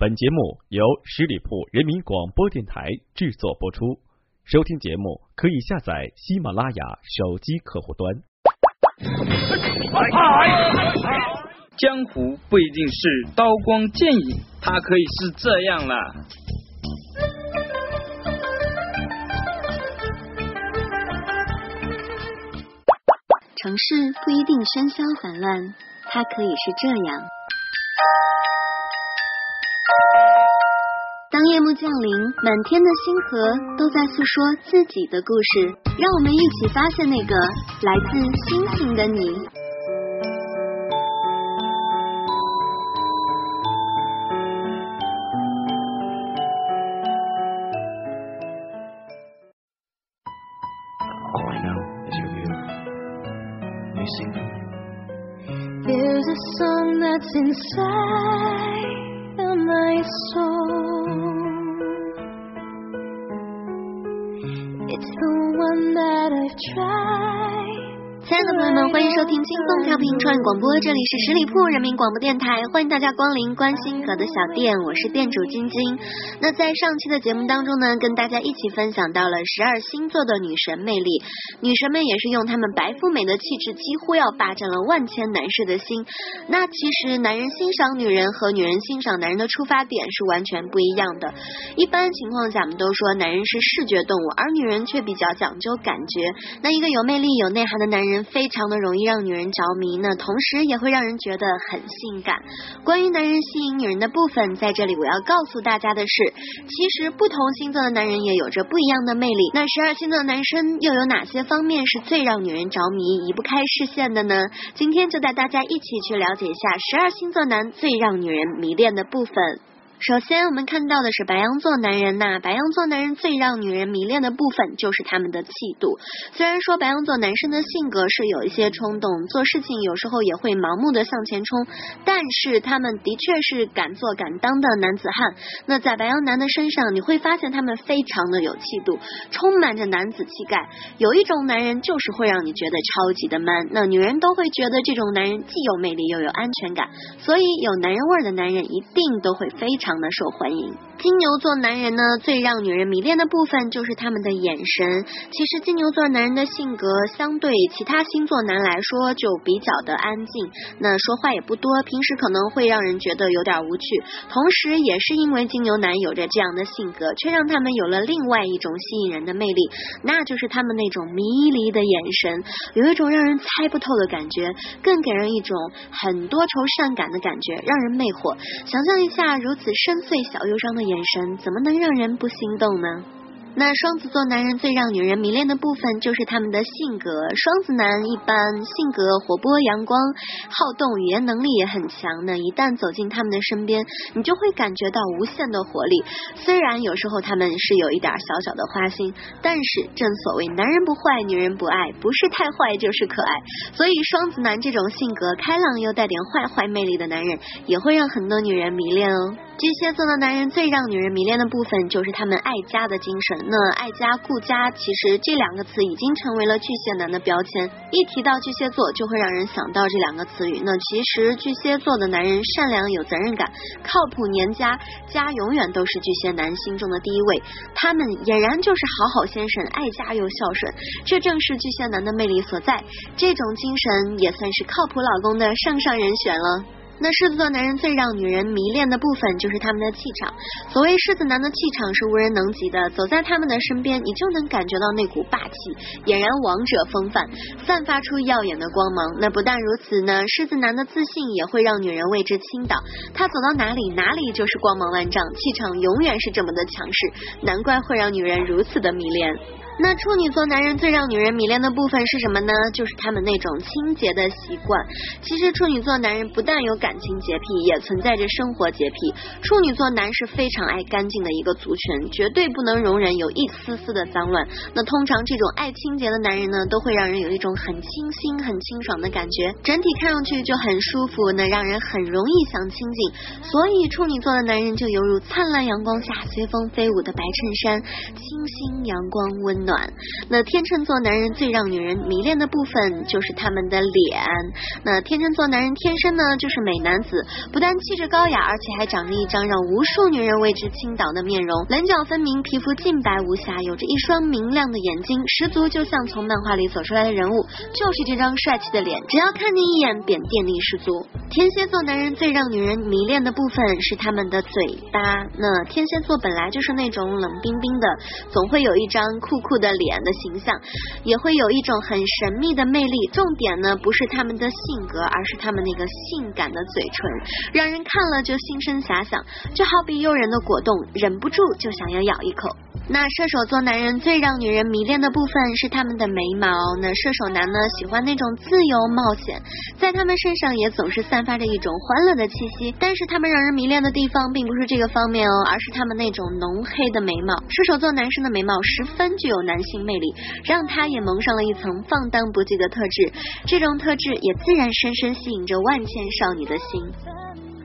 本节目由十里铺人民广播电台制作播出。收听节目可以下载喜马拉雅手机客户端。江湖不一定是刀光剑影，它可以是这样啦。城市不一定喧嚣繁乱，它可以是这样。夜幕降临满天的星河都在诉说自己的故事。让我们一起发现那个来自星星的你。轻松调频创意广播，这里是十里铺人民广播电台，欢迎大家光临关心阁的小店，我是店主晶晶。那在上期的节目当中呢，跟大家一起分享到了十二星座的女神魅力，女神们也是用她们白富美的气质，几乎要霸占了万千男士的心。那其实男人欣赏女人和女人欣赏男人的出发点是完全不一样的。一般情况下，我们都说男人是视觉动物，而女人却比较讲究感觉。那一个有魅力、有内涵的男人，非常的容易让女人人着迷，那同时也会让人觉得很性感。关于男人吸引女人的部分，在这里我要告诉大家的是，其实不同星座的男人也有着不一样的魅力。那十二星座男生又有哪些方面是最让女人着迷、移不开视线的呢？今天就带大家一起去了解一下十二星座男最让女人迷恋的部分。首先，我们看到的是白羊座男人呐。白羊座男人最让女人迷恋的部分就是他们的气度。虽然说白羊座男生的性格是有一些冲动，做事情有时候也会盲目的向前冲，但是他们的确是敢做敢当的男子汉。那在白羊男的身上，你会发现他们非常的有气度，充满着男子气概。有一种男人就是会让你觉得超级的 man，那女人都会觉得这种男人既有魅力又有安全感，所以有男人味儿的男人一定都会非常。常的受欢迎。金牛座男人呢，最让女人迷恋的部分就是他们的眼神。其实金牛座男人的性格相对其他星座男来说就比较的安静，那说话也不多，平时可能会让人觉得有点无趣。同时，也是因为金牛男有着这样的性格，却让他们有了另外一种吸引人的魅力，那就是他们那种迷离的眼神，有一种让人猜不透的感觉，更给人一种很多愁善感的感觉，让人魅惑。想象一下，如此深邃小忧伤的眼神，怎么能让人不心动呢？那双子座男人最让女人迷恋的部分就是他们的性格。双子男一般性格活泼阳光、好动，语言能力也很强那。一旦走进他们的身边，你就会感觉到无限的活力。虽然有时候他们是有一点小小的花心，但是正所谓男人不坏，女人不爱，不是太坏就是可爱。所以双子男这种性格开朗又带点坏坏魅力的男人，也会让很多女人迷恋哦。巨蟹座的男人最让女人迷恋的部分就是他们爱家的精神。那爱家顾家，其实这两个词已经成为了巨蟹男的标签。一提到巨蟹座，就会让人想到这两个词语。那其实巨蟹座的男人善良、有责任感、靠谱、黏家，家永远都是巨蟹男心中的第一位。他们俨然就是好好先生，爱家又孝顺，这正是巨蟹男的魅力所在。这种精神也算是靠谱老公的上上人选了。那狮子座男人最让女人迷恋的部分就是他们的气场。所谓狮子男的气场是无人能及的，走在他们的身边，你就能感觉到那股霸气，俨然王者风范，散发出耀眼的光芒。那不但如此呢，狮子男的自信也会让女人为之倾倒。他走到哪里，哪里就是光芒万丈，气场永远是这么的强势，难怪会让女人如此的迷恋。那处女座男人最让女人迷恋的部分是什么呢？就是他们那种清洁的习惯。其实处女座男人不但有感情洁癖，也存在着生活洁癖。处女座男是非常爱干净的一个族群，绝对不能容忍有一丝丝的脏乱。那通常这种爱清洁的男人呢，都会让人有一种很清新、很清爽的感觉，整体看上去就很舒服，那让人很容易想亲近。所以处女座的男人就犹如灿烂阳光下随风飞舞的白衬衫，清新阳光温暖。暖。那天秤座男人最让女人迷恋的部分就是他们的脸。那天秤座男人天生呢就是美男子，不但气质高雅，而且还长着一张让无数女人为之倾倒的面容，棱角分明，皮肤净白无瑕，有着一双明亮的眼睛，十足就像从漫画里走出来的人物，就是这张帅气的脸，只要看你一眼便电力十足。天蝎座男人最让女人迷恋的部分是他们的嘴巴。那天蝎座本来就是那种冷冰冰的，总会有一张酷酷的脸的形象，也会有一种很神秘的魅力。重点呢不是他们的性格，而是他们那个性感的嘴唇，让人看了就心生遐想，就好比诱人的果冻，忍不住就想要咬一口。那射手座男人最让女人迷恋的部分是他们的眉毛。那射手男呢，喜欢那种自由冒险，在他们身上也总是散发着一种欢乐的气息。但是他们让人迷恋的地方并不是这个方面哦，而是他们那种浓黑的眉毛。射手座男生的眉毛十分具有男性魅力，让他也蒙上了一层放荡不羁的特质。这种特质也自然深深吸引着万千少女的心。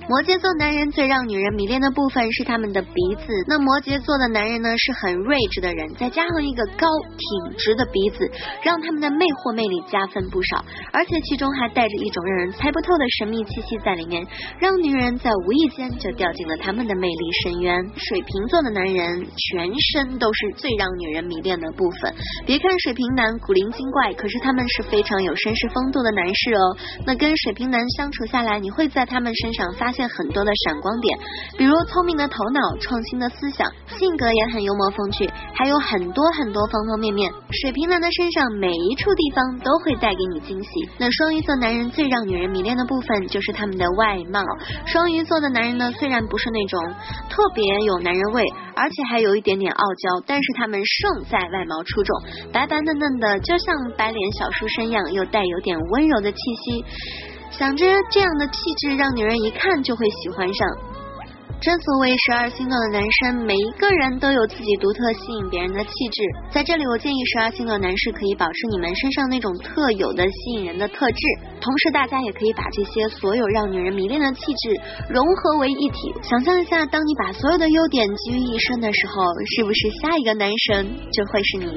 摩羯座男人最让女人迷恋的部分是他们的鼻子。那摩羯座的男人呢，是很睿智的人，再加上一个高挺直的鼻子，让他们的魅惑魅力加分不少。而且其中还带着一种让人猜不透的神秘气息在里面，让女人在无意间就掉进了他们的魅力深渊。水瓶座的男人全身都是最让女人迷恋的部分。别看水瓶男古灵精怪，可是他们是非常有绅士风度的男士哦。那跟水瓶男相处下来，你会在他们身上发。现很多的闪光点，比如聪明的头脑、创新的思想，性格也很幽默风趣，还有很多很多方方面面。水瓶男的身上每一处地方都会带给你惊喜。那双鱼座男人最让女人迷恋的部分就是他们的外貌。双鱼座的男人呢，虽然不是那种特别有男人味，而且还有一点点傲娇，但是他们胜在外貌出众，白白嫩嫩的，就像白脸小书生样，又带有点温柔的气息。想着这样的气质，让女人一看就会喜欢上。正所谓十二星座的男生，每一个人都有自己独特吸引别人的气质。在这里，我建议十二星座男士可以保持你们身上那种特有的吸引人的特质，同时大家也可以把这些所有让女人迷恋的气质融合为一体。想象一下，当你把所有的优点集于一身的时候，是不是下一个男神就会是你？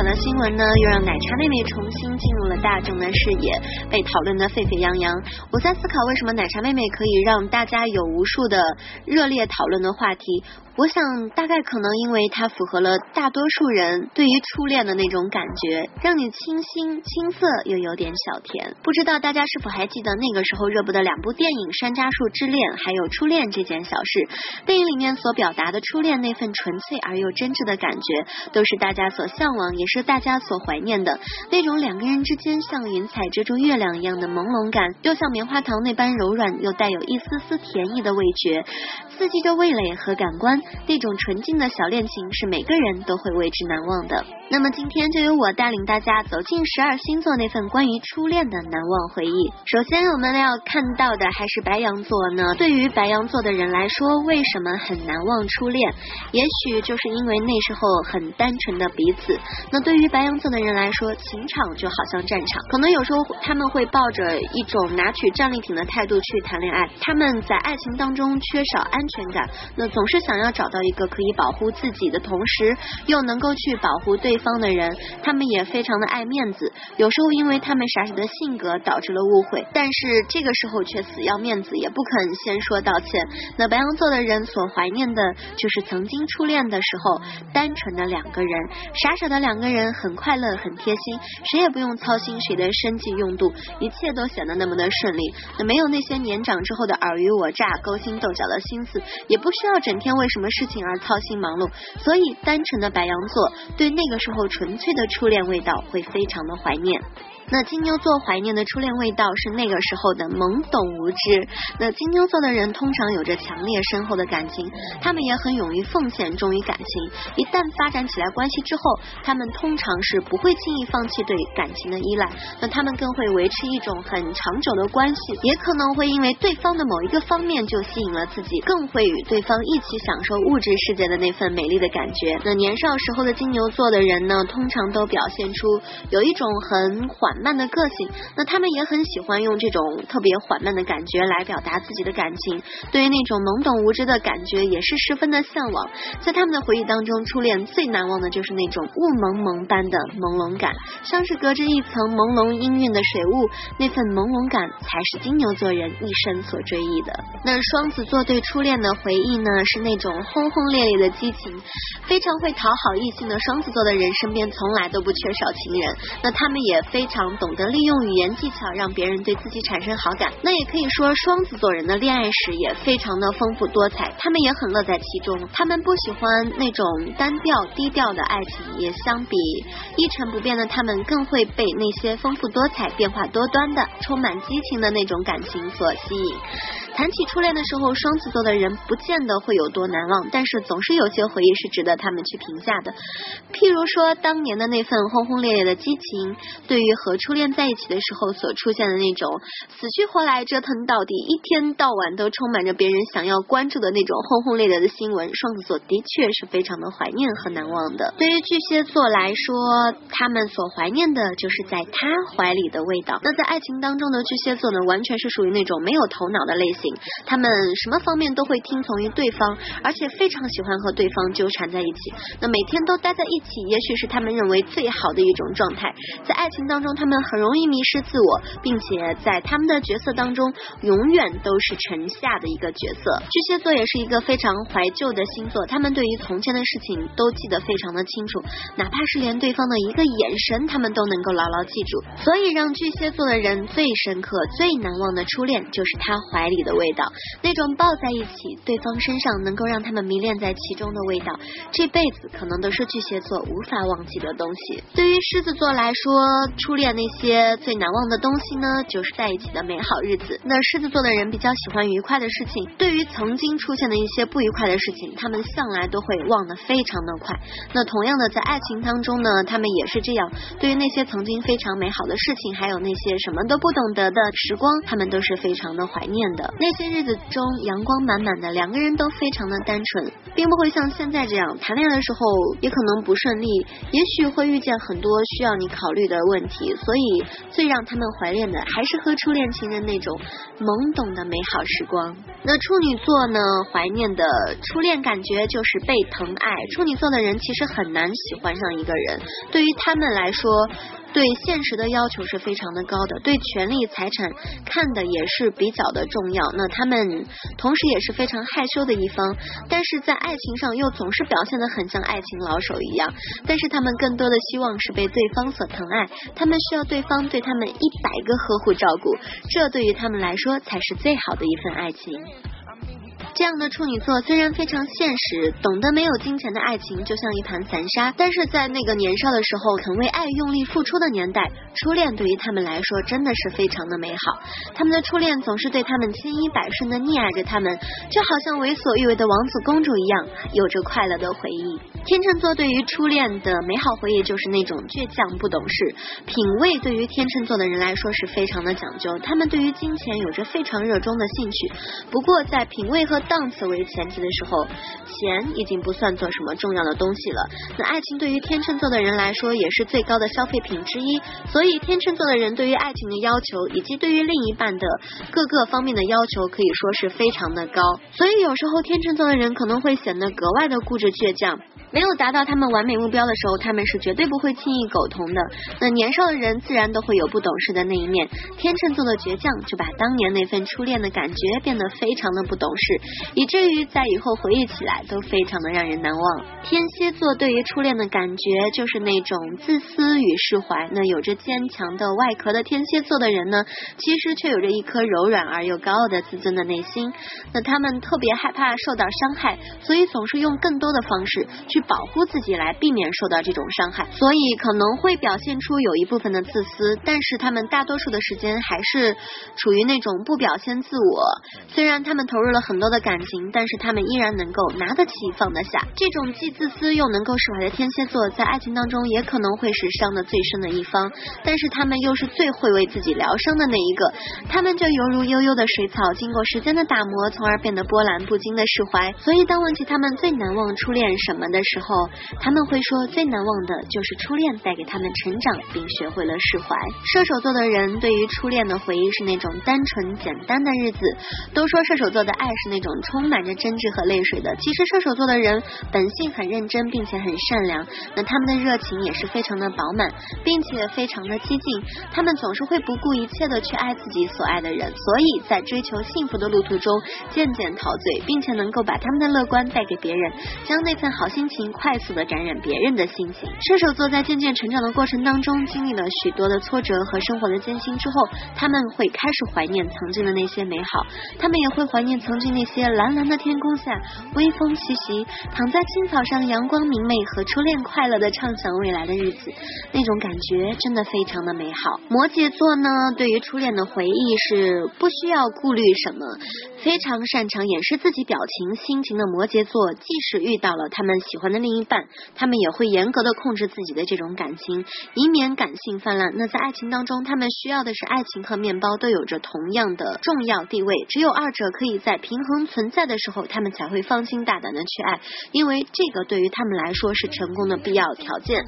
近大大小小的新闻呢，又让奶茶妹妹重新进了大众的视野，被讨论的沸沸扬扬。我在思考，为什么奶茶妹妹可以让大家有无数的热烈讨论的话题？我想，大概可能因为它符合了大多数人对于初恋的那种感觉，让你清新、青涩又有点小甜。不知道大家是否还记得那个时候热播的两部电影《山楂树之恋》还有《初恋这件小事》？电影里面所表达的初恋那份纯粹而又真挚的感觉，都是大家所向往，也是大家所怀念的那种两个人之间像云彩遮住月亮一样的朦胧感，又像棉花糖那般柔软，又带有一丝丝甜意的味觉，刺激着味蕾和感官。那种纯净的小恋情是每个人都会为之难忘的。那么今天就由我带领大家走进十二星座那份关于初恋的难忘回忆。首先我们要看到的还是白羊座呢。对于白羊座的人来说，为什么很难忘初恋？也许就是因为那时候很单纯的彼此。那对于白羊座的人来说，情场就好像战场，可能有时候他们会抱着一种拿取战利品的态度去谈恋爱。他们在爱情当中缺少安全感，那总是想要。找到一个可以保护自己的同时又能够去保护对方的人，他们也非常的爱面子。有时候因为他们傻傻的性格导致了误会，但是这个时候却死要面子，也不肯先说道歉。那白羊座的人所怀念的就是曾经初恋的时候，单纯的两个人，傻傻的两个人，很快乐，很贴心，谁也不用操心谁的生计用度，一切都显得那么的顺利。那没有那些年长之后的尔虞我诈、勾心斗角的心思，也不需要整天为什么。事情而操心忙碌，所以单纯的白羊座对那个时候纯粹的初恋味道会非常的怀念。那金牛座怀念的初恋味道是那个时候的懵懂无知。那金牛座的人通常有着强烈深厚的感情，他们也很勇于奉献，忠于感情。一旦发展起来关系之后，他们通常是不会轻易放弃对感情的依赖。那他们更会维持一种很长久的关系，也可能会因为对方的某一个方面就吸引了自己，更会与对方一起享受物质世界的那份美丽的感觉。那年少时候的金牛座的人呢，通常都表现出有一种很缓。缓慢的个性，那他们也很喜欢用这种特别缓慢的感觉来表达自己的感情，对于那种懵懂无知的感觉也是十分的向往。在他们的回忆当中，初恋最难忘的就是那种雾蒙蒙般的朦胧感，像是隔着一层朦胧氤氲的水雾，那份朦胧感才是金牛座人一生所追忆的。那双子座对初恋的回忆呢，是那种轰轰烈烈的激情，非常会讨好异性的双子座的人身边从来都不缺少情人，那他们也非常。懂得利用语言技巧让别人对自己产生好感，那也可以说双子座人的恋爱史也非常的丰富多彩，他们也很乐在其中。他们不喜欢那种单调低调的爱情，也相比一成不变的他们，更会被那些丰富多彩、变化多端的、充满激情的那种感情所吸引。谈起初恋的时候，双子座的人不见得会有多难忘，但是总是有些回忆是值得他们去评价的。譬如说，当年的那份轰轰烈烈的激情，对于和初恋在一起的时候所出现的那种死去活来折腾到底，一天到晚都充满着别人想要关注的那种轰轰烈烈的新闻，双子座的确是非常的怀念和难忘的。对于巨蟹座来说，他们所怀念的就是在他怀里的味道。那在爱情当中的巨蟹座呢，完全是属于那种没有头脑的类型。他们什么方面都会听从于对方，而且非常喜欢和对方纠缠在一起。那每天都待在一起，也许是他们认为最好的一种状态。在爱情当中，他们很容易迷失自我，并且在他们的角色当中，永远都是臣下的一个角色。巨蟹座也是一个非常怀旧的星座，他们对于从前的事情都记得非常的清楚，哪怕是连对方的一个眼神，他们都能够牢牢记住。所以，让巨蟹座的人最深刻、最难忘的初恋，就是他怀里的的味道。那种抱在一起，对方身上能够让他们迷恋在其中的味道，这辈子可能都是巨蟹座无法忘记的东西。对于狮子座来说，初恋那些最难忘的东西呢，就是在一起的美好日子。那狮子座的人比较喜欢愉快的事情，对于曾经出现的一些不愉快的事情，他们向来都会忘得非常的快。那同样的，在爱情当中呢，他们也是这样。对于那些曾经非常美好的事情，还有那些什么都不懂得的时光，他们都是非常的怀念的。那些日。子中阳光满满的，两个人都非常的单纯，并不会像现在这样谈恋爱的时候也可能不顺利，也许会遇见很多需要你考虑的问题。所以最让他们怀念的还是和初恋情人那种懵懂的美好时光。那处女座呢，怀念的初恋感觉就是被疼爱。处女座的人其实很难喜欢上一个人，对于他们来说。对现实的要求是非常的高的，对权力财产看的也是比较的重要。那他们同时也是非常害羞的一方，但是在爱情上又总是表现的很像爱情老手一样。但是他们更多的希望是被对方所疼爱，他们需要对方对他们一百个呵护照顾，这对于他们来说才是最好的一份爱情。这样的处女座虽然非常现实，懂得没有金钱的爱情就像一盘散沙，但是在那个年少的时候肯为爱用力付出的年代，初恋对于他们来说真的是非常的美好。他们的初恋总是对他们千依百顺的溺爱着他们，就好像为所欲为的王子公主一样，有着快乐的回忆。天秤座对于初恋的美好回忆就是那种倔强不懂事，品味对于天秤座的人来说是非常的讲究，他们对于金钱有着非常热衷的兴趣。不过在品味和档次为前提的时候，钱已经不算做什么重要的东西了。那爱情对于天秤座的人来说也是最高的消费品之一，所以天秤座的人对于爱情的要求以及对于另一半的各个方面的要求可以说是非常的高。所以有时候天秤座的人可能会显得格外的固执倔强。没有达到他们完美目标的时候，他们是绝对不会轻易苟同的。那年少的人自然都会有不懂事的那一面。天秤座的倔强就把当年那份初恋的感觉变得非常的不懂事，以至于在以后回忆起来都非常的让人难忘。天蝎座对于初恋的感觉就是那种自私与释怀。那有着坚强的外壳的天蝎座的人呢，其实却有着一颗柔软而又高傲的自尊的内心。那他们特别害怕受到伤害，所以总是用更多的方式去。保护自己来避免受到这种伤害，所以可能会表现出有一部分的自私，但是他们大多数的时间还是处于那种不表现自我。虽然他们投入了很多的感情，但是他们依然能够拿得起放得下。这种既自私又能够释怀的天蝎座，在爱情当中也可能会是伤得最深的一方，但是他们又是最会为自己疗伤的那一个。他们就犹如悠悠的水草，经过时间的打磨，从而变得波澜不惊的释怀。所以当问起他们最难忘初恋什么的时候，他们会说最难忘的就是初恋带给他们成长，并学会了释怀。射手座的人对于初恋的回忆是那种单纯简单的日子。都说射手座的爱是那种充满着真挚和泪水的，其实射手座的人本性很认真，并且很善良。那他们的热情也是非常的饱满，并且非常的激进。他们总是会不顾一切的去爱自己所爱的人，所以在追求幸福的路途中渐渐陶醉，并且能够把他们的乐观带给别人，将那份好心情快速的感染别人的心情。射手座在渐渐成长的过程当中，经历了许多的挫折和生活的艰辛之后，他们会开始怀念曾经的那些美好，他们也会怀念曾经那些蓝蓝的天空下，微风习习，躺在青草上，阳光明媚，和初恋快乐的畅想未来的日子，那种感觉真的非常的美好。摩羯座呢，对于初恋的回忆是不需要顾虑什么。非常擅长掩饰自己表情、心情的摩羯座，即使遇到了他们喜欢的另一半，他们也会严格的控制自己的这种感情，以免感性泛滥。那在爱情当中，他们需要的是爱情和面包都有着同样的重要地位，只有二者可以在平衡存在的时候，他们才会放心大胆的去爱，因为这个对于他们来说是成功的必要条件。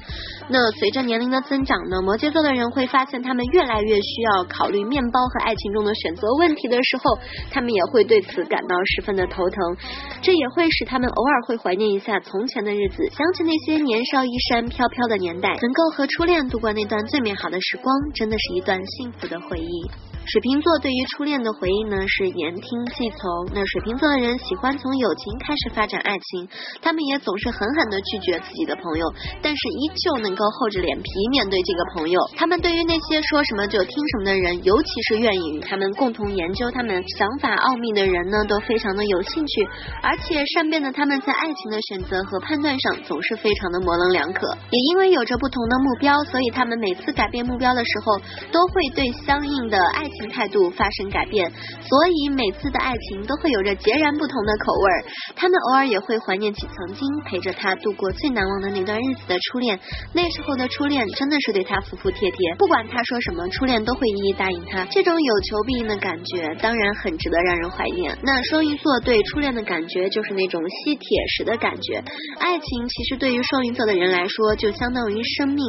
那随着年龄的增长呢，摩羯座的人会发现，他们越来越需要考虑面包和爱情中的选择问题的时候，他们也会。对此感到十分的头疼，这也会使他们偶尔会怀念一下从前的日子，想起那些年少衣衫飘飘的年代，能够和初恋度过那段最美好的时光，真的是一段幸福的回忆。水瓶座对于初恋的回应呢是言听计从。那水瓶座的人喜欢从友情开始发展爱情，他们也总是狠狠的拒绝自己的朋友，但是依旧能够厚着脸皮面对这个朋友。他们对于那些说什么就听什么的人，尤其是愿意与他们共同研究他们想法奥秘的人呢，都非常的有兴趣。而且善变的他们在爱情的选择和判断上总是非常的模棱两可。也因为有着不同的目标，所以他们每次改变目标的时候，都会对相应的爱。情态度发生改变，所以每次的爱情都会有着截然不同的口味儿。他们偶尔也会怀念起曾经陪着他度过最难忘的那段日子的初恋。那时候的初恋真的是对他服服帖帖，不管他说什么，初恋都会一一答应他。这种有求必应的感觉，当然很值得让人怀念。那双鱼座对初恋的感觉就是那种吸铁石的感觉。爱情其实对于双鱼座的人来说，就相当于生命，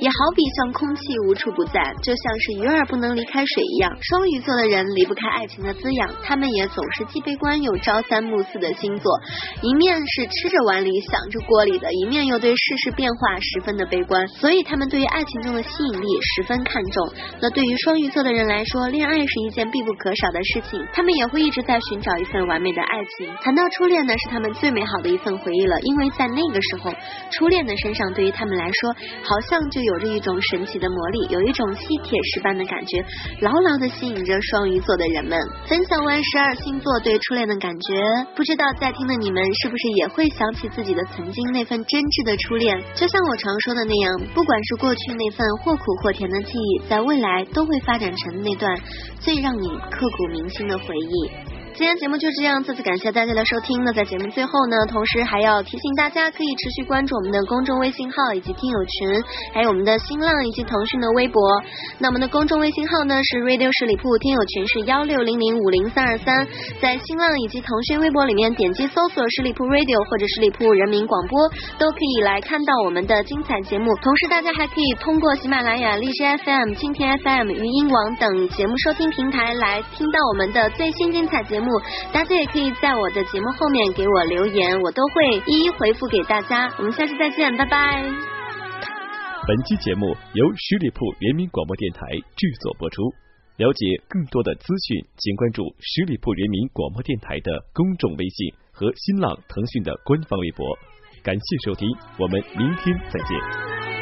也好比像空气无处不在，就像是鱼儿不能离开水一样。双鱼座的人离不开爱情的滋养，他们也总是既悲观又朝三暮四的星座，一面是吃着碗里想着锅里的，一面又对世事变化十分的悲观，所以他们对于爱情中的吸引力十分看重。那对于双鱼座的人来说，恋爱是一件必不可少的事情，他们也会一直在寻找一份完美的爱情。谈到初恋呢，是他们最美好的一份回忆了，因为在那个时候，初恋的身上对于他们来说，好像就有着一种神奇的魔力，有一种吸铁石般的感觉，牢牢。的吸引着双鱼座的人们。分享完十二星座对初恋的感觉，不知道在听的你们是不是也会想起自己的曾经那份真挚的初恋？就像我常说的那样，不管是过去那份或苦或甜的记忆，在未来都会发展成那段最让你刻骨铭心的回忆。今天节目就这样，再次感谢大家的收听。那在节目最后呢，同时还要提醒大家，可以持续关注我们的公众微信号以及听友群，还有我们的新浪以及腾讯的微博。那我们的公众微信号呢是 Radio 十里铺，听友群是幺六零零五零三二三。在新浪以及腾讯微博里面点击搜索十里铺 Radio 或者十里铺人民广播，都可以来看到我们的精彩节目。同时，大家还可以通过喜马拉雅、荔枝 FM、蜻蜓 FM、语音网等节目收听平台来听到我们的最新精彩节目大家也可以在我的节目后面给我留言，我都会一一回复给大家。我们下次再见，拜拜。本期节目由十里铺人民广播电台制作播出。了解更多的资讯，请关注十里铺人民广播电台的公众微信和新浪、腾讯的官方微博。感谢收听，我们明天再见。